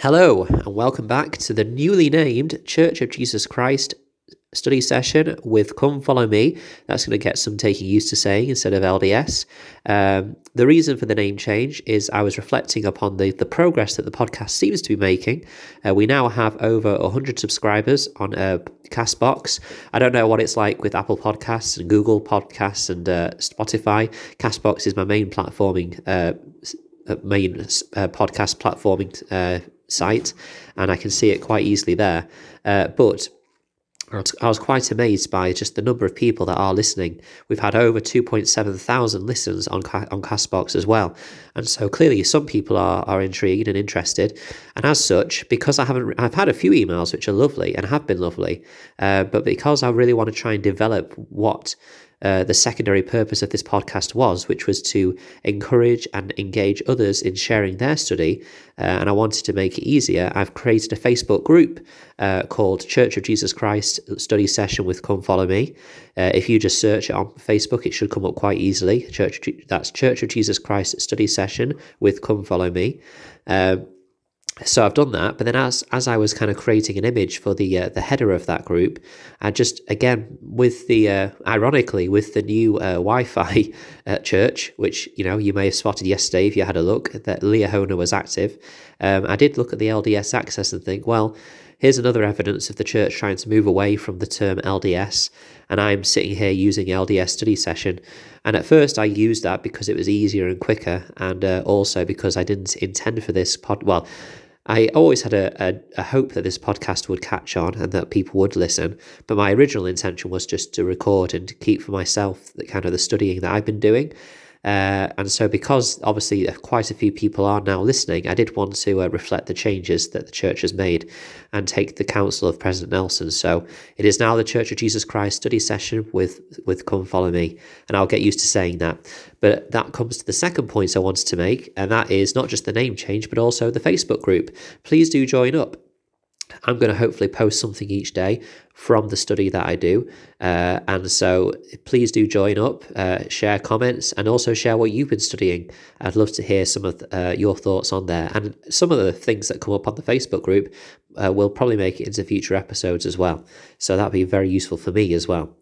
Hello, and welcome back to the newly named Church of Jesus Christ study session with Come Follow Me. That's going to get some taking used to saying instead of LDS. Um, the reason for the name change is I was reflecting upon the, the progress that the podcast seems to be making. Uh, we now have over 100 subscribers on uh, Castbox. I don't know what it's like with Apple Podcasts and Google Podcasts and uh, Spotify. Castbox is my main platforming. Uh, uh main uh, podcast platforming site, and I can see it quite easily there. Uh, but I was quite amazed by just the number of people that are listening. We've had over 2.7 thousand listens on on Castbox as well, and so clearly some people are are intrigued and interested. And as such, because I haven't, I've had a few emails which are lovely and have been lovely, uh, but because I really want to try and develop what uh, the secondary purpose of this podcast was, which was to encourage and engage others in sharing their study. Uh, and I wanted to make it easier. I've created a Facebook group uh, called Church of Jesus Christ Study Session with Come Follow Me. Uh, if you just search it on Facebook, it should come up quite easily. Church, that's Church of Jesus Christ Study Session with Come Follow Me. Um, so I've done that, but then as as I was kind of creating an image for the uh, the header of that group, I just again with the uh, ironically with the new uh, Wi-Fi church, which you know you may have spotted yesterday if you had a look that Liahona was active. Um, I did look at the LDS access and think, well, here's another evidence of the church trying to move away from the term LDS, and I'm sitting here using LDS study session. And at first, I used that because it was easier and quicker, and uh, also because I didn't intend for this pod. Well I always had a, a, a, hope that this podcast would catch on and that people would listen, but my original intention was just to record and to keep for myself the kind of the studying that I've been doing. Uh, and so, because obviously quite a few people are now listening, I did want to uh, reflect the changes that the church has made and take the counsel of President Nelson. So, it is now the Church of Jesus Christ study session with, with Come Follow Me. And I'll get used to saying that. But that comes to the second point I wanted to make, and that is not just the name change, but also the Facebook group. Please do join up. I'm going to hopefully post something each day from the study that I do. Uh, and so please do join up, uh, share comments, and also share what you've been studying. I'd love to hear some of uh, your thoughts on there. And some of the things that come up on the Facebook group uh, will probably make it into future episodes as well. So that'd be very useful for me as well.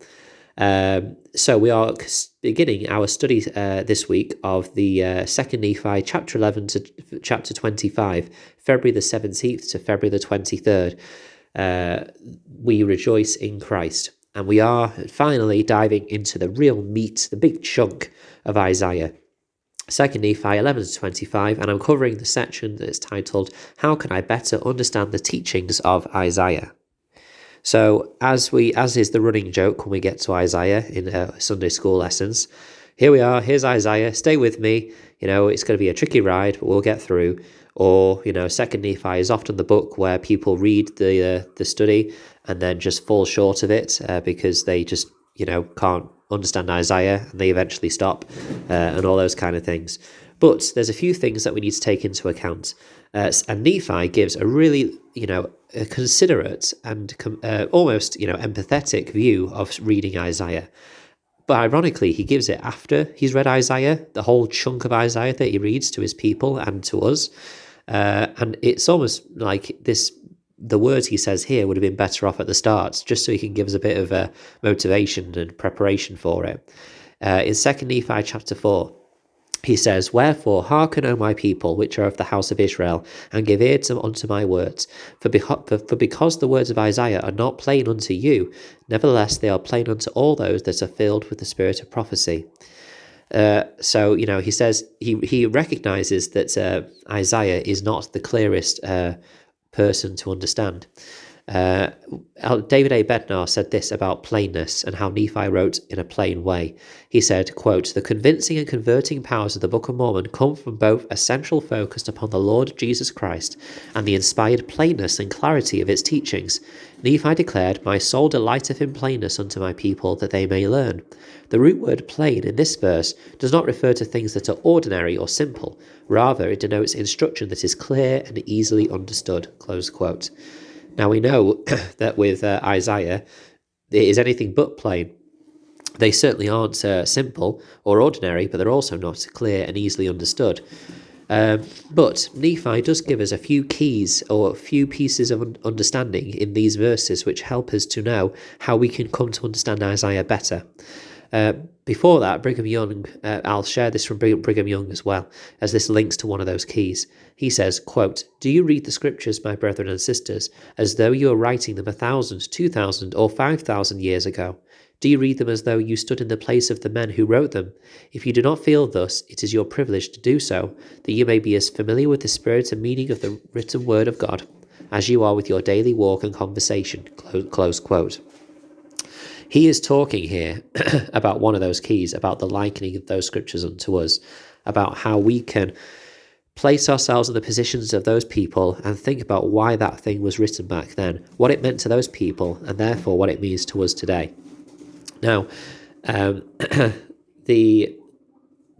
Um, so we are beginning our study uh, this week of the uh, second Nephi, chapter 11 to chapter 25, February the 17th to February the 23rd. Uh, we rejoice in Christ. And we are finally diving into the real meat, the big chunk of Isaiah. Second Nephi 11 to 25, and I'm covering the section that's titled, How Can I Better Understand the Teachings of Isaiah? So as we as is the running joke when we get to Isaiah in uh, Sunday school lessons, here we are. Here's Isaiah. Stay with me. You know it's going to be a tricky ride, but we'll get through. Or you know, Second Nephi is often the book where people read the uh, the study and then just fall short of it uh, because they just you know can't understand Isaiah and they eventually stop uh, and all those kind of things. But there's a few things that we need to take into account. Uh, and Nephi gives a really, you know, a considerate and uh, almost, you know, empathetic view of reading Isaiah. But ironically, he gives it after he's read Isaiah, the whole chunk of Isaiah that he reads to his people and to us. Uh, and it's almost like this the words he says here would have been better off at the start, just so he can give us a bit of a motivation and preparation for it. Uh, in Second Nephi chapter 4, he says, Wherefore hearken, O my people, which are of the house of Israel, and give ear to, unto my words. For, beho- for, for because the words of Isaiah are not plain unto you, nevertheless they are plain unto all those that are filled with the spirit of prophecy. Uh, so you know he says he he recognizes that uh, Isaiah is not the clearest uh, person to understand, uh, David A. Bednar said this about plainness and how Nephi wrote in a plain way. He said, quote, The convincing and converting powers of the Book of Mormon come from both a central focus upon the Lord Jesus Christ and the inspired plainness and clarity of its teachings. Nephi declared, My soul delighteth in plainness unto my people, that they may learn. The root word plain in this verse does not refer to things that are ordinary or simple. Rather, it denotes instruction that is clear and easily understood. Close quote. Now we know that with uh, Isaiah, it is anything but plain. They certainly aren't uh, simple or ordinary, but they're also not clear and easily understood. Um, but Nephi does give us a few keys or a few pieces of understanding in these verses which help us to know how we can come to understand Isaiah better. Uh, before that, Brigham Young, uh, I'll share this from Brigham Young as well, as this links to one of those keys. He says, quote, Do you read the scriptures, my brethren and sisters, as though you were writing them a thousand, two thousand, or five thousand years ago? Do you read them as though you stood in the place of the men who wrote them? If you do not feel thus, it is your privilege to do so, that you may be as familiar with the spirit and meaning of the written word of God as you are with your daily walk and conversation. Close quote. He is talking here about one of those keys, about the likening of those scriptures unto us, about how we can place ourselves in the positions of those people and think about why that thing was written back then, what it meant to those people, and therefore what it means to us today. Now, um, the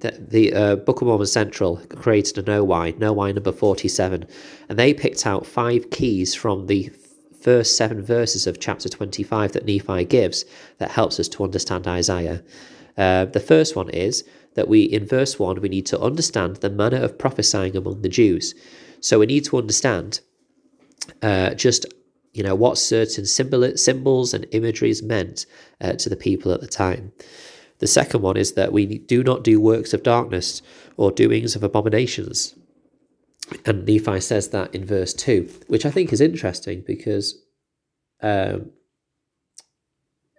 the, uh, Book of Mormon Central created a Know Why, Know Why number 47, and they picked out five keys from the first seven verses of chapter 25 that Nephi gives that helps us to understand Isaiah. Uh, the first one is that we, in verse 1, we need to understand the manner of prophesying among the Jews. So we need to understand uh, just you know what certain symbol, symbols and imageries meant uh, to the people at the time. The second one is that we do not do works of darkness or doings of abominations. And Nephi says that in verse 2, which I think is interesting because, um,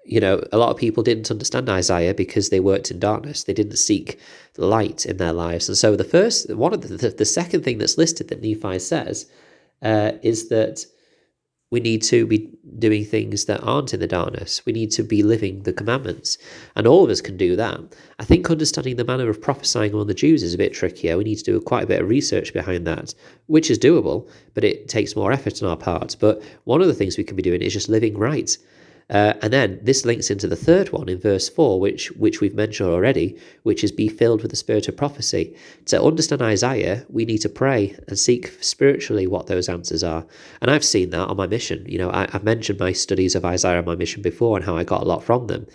you know, a lot of people didn't understand Isaiah because they worked in darkness. They didn't seek light in their lives. And so the first, one of the, the, the second thing that's listed that Nephi says uh, is that we need to be doing things that aren't in the darkness. We need to be living the commandments. And all of us can do that. I think understanding the manner of prophesying among the Jews is a bit trickier. We need to do quite a bit of research behind that, which is doable, but it takes more effort on our part. But one of the things we can be doing is just living right. Uh, and then this links into the third one in verse 4, which, which we've mentioned already, which is be filled with the spirit of prophecy. To understand Isaiah, we need to pray and seek spiritually what those answers are. And I've seen that on my mission. You know, I, have mentioned my studies of Isaiah on my mission before and how I got a lot from them.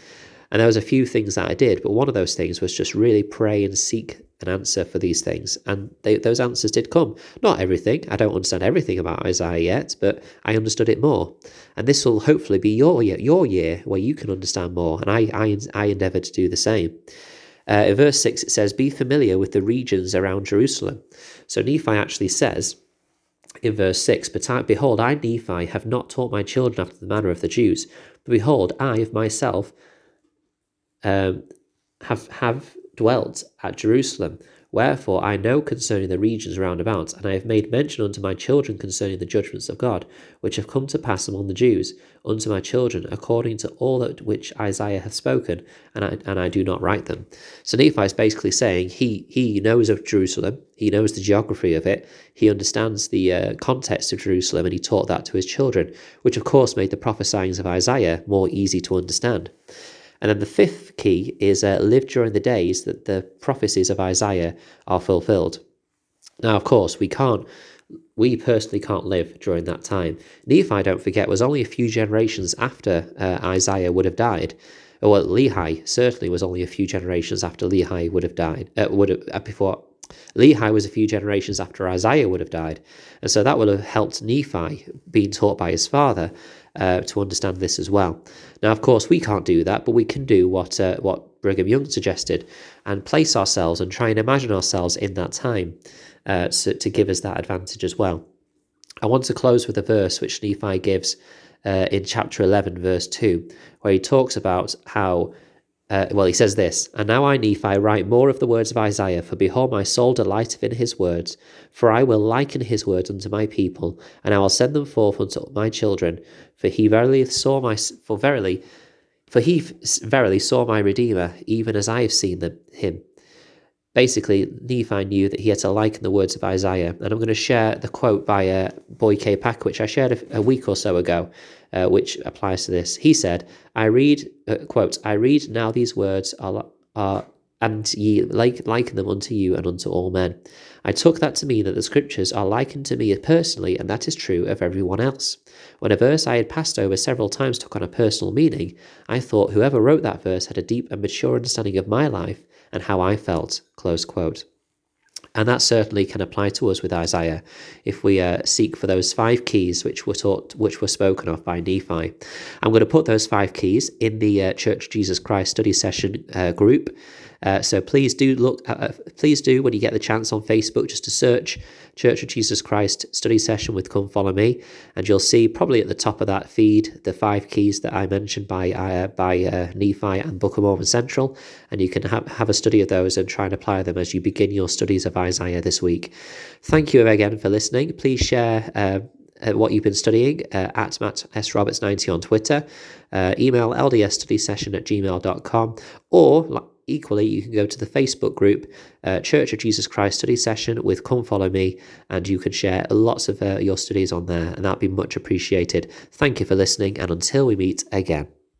And there was a few things that I did, but one of those things was just really pray and seek an answer for these things. And they, those answers did come. Not everything. I don't understand everything about Isaiah yet, but I understood it more. And this will hopefully be your year, your year where you can understand more. And I, I, I endeavor to do the same. Uh, in verse 6, it says, Be familiar with the regions around Jerusalem. So Nephi actually says, in verse 6, But behold, I, Nephi, have not taught my children after the manner of the Jews. But behold, I of myself um, have, have dwelt at Jerusalem. Wherefore I know concerning the regions round about, and I have made mention unto my children concerning the judgments of God, which have come to pass among the Jews, unto my children, according to all that which Isaiah hath spoken, and I, and I do not write them. So Nephi is basically saying he, he knows of Jerusalem, he knows the geography of it, he understands the uh, context of Jerusalem, and he taught that to his children, which of course made the prophesyings of Isaiah more easy to understand. And then the fifth key is uh, live during the days that the prophecies of Isaiah are fulfilled. Now, of course, we can't, we personally can't live during that time. Nephi, don't forget, was only a few generations after uh, Isaiah would have died. Well, Lehi certainly was only a few generations after Lehi would have died. Uh, would have uh, before Lehi was a few generations after Isaiah would have died, and so that would have helped Nephi being taught by his father uh, to understand this as well. Now, of course, we can't do that, but we can do what uh, what Brigham Young suggested and place ourselves and try and imagine ourselves in that time uh, so, to give us that advantage as well. I want to close with a verse which Nephi gives uh, in chapter 11, verse 2, where he talks about how uh, well, he says this, And now I, Nephi, write more of the words of Isaiah, for behold, my soul delighteth in his words. For I will liken his words unto my people, and I will send them forth unto my children. For he verily saw my, for verily, for he verily saw my Redeemer, even as I have seen them, him. Basically, Nephi knew that he had to liken the words of Isaiah. And I'm going to share the quote by Boyd K. Packer, which I shared a, a week or so ago, uh, which applies to this. He said, I read, uh, quote, I read now these words are, are and ye like, liken them unto you and unto all men. I took that to mean that the scriptures are likened to me personally, and that is true of everyone else. When a verse I had passed over several times took on a personal meaning, I thought whoever wrote that verse had a deep and mature understanding of my life and how I felt. Close quote. And that certainly can apply to us with Isaiah if we uh, seek for those five keys which were taught, which were spoken of by Nephi. I'm going to put those five keys in the uh, Church Jesus Christ study session uh, group. Uh, so please do look. Uh, uh, please do when you get the chance on Facebook, just to search Church of Jesus Christ study session with Come Follow Me, and you'll see probably at the top of that feed the five keys that I mentioned by uh, by uh, Nephi and Book of Mormon Central, and you can have have a study of those and try and apply them as you begin your studies of Isaiah this week. Thank you again for listening. Please share. Uh, what you've been studying uh, at Matt S. Roberts 90 on Twitter. Uh, email ldsstudysession at gmail.com or equally, you can go to the Facebook group, uh, Church of Jesus Christ Study Session with Come Follow Me, and you can share lots of uh, your studies on there, and that'd be much appreciated. Thank you for listening, and until we meet again.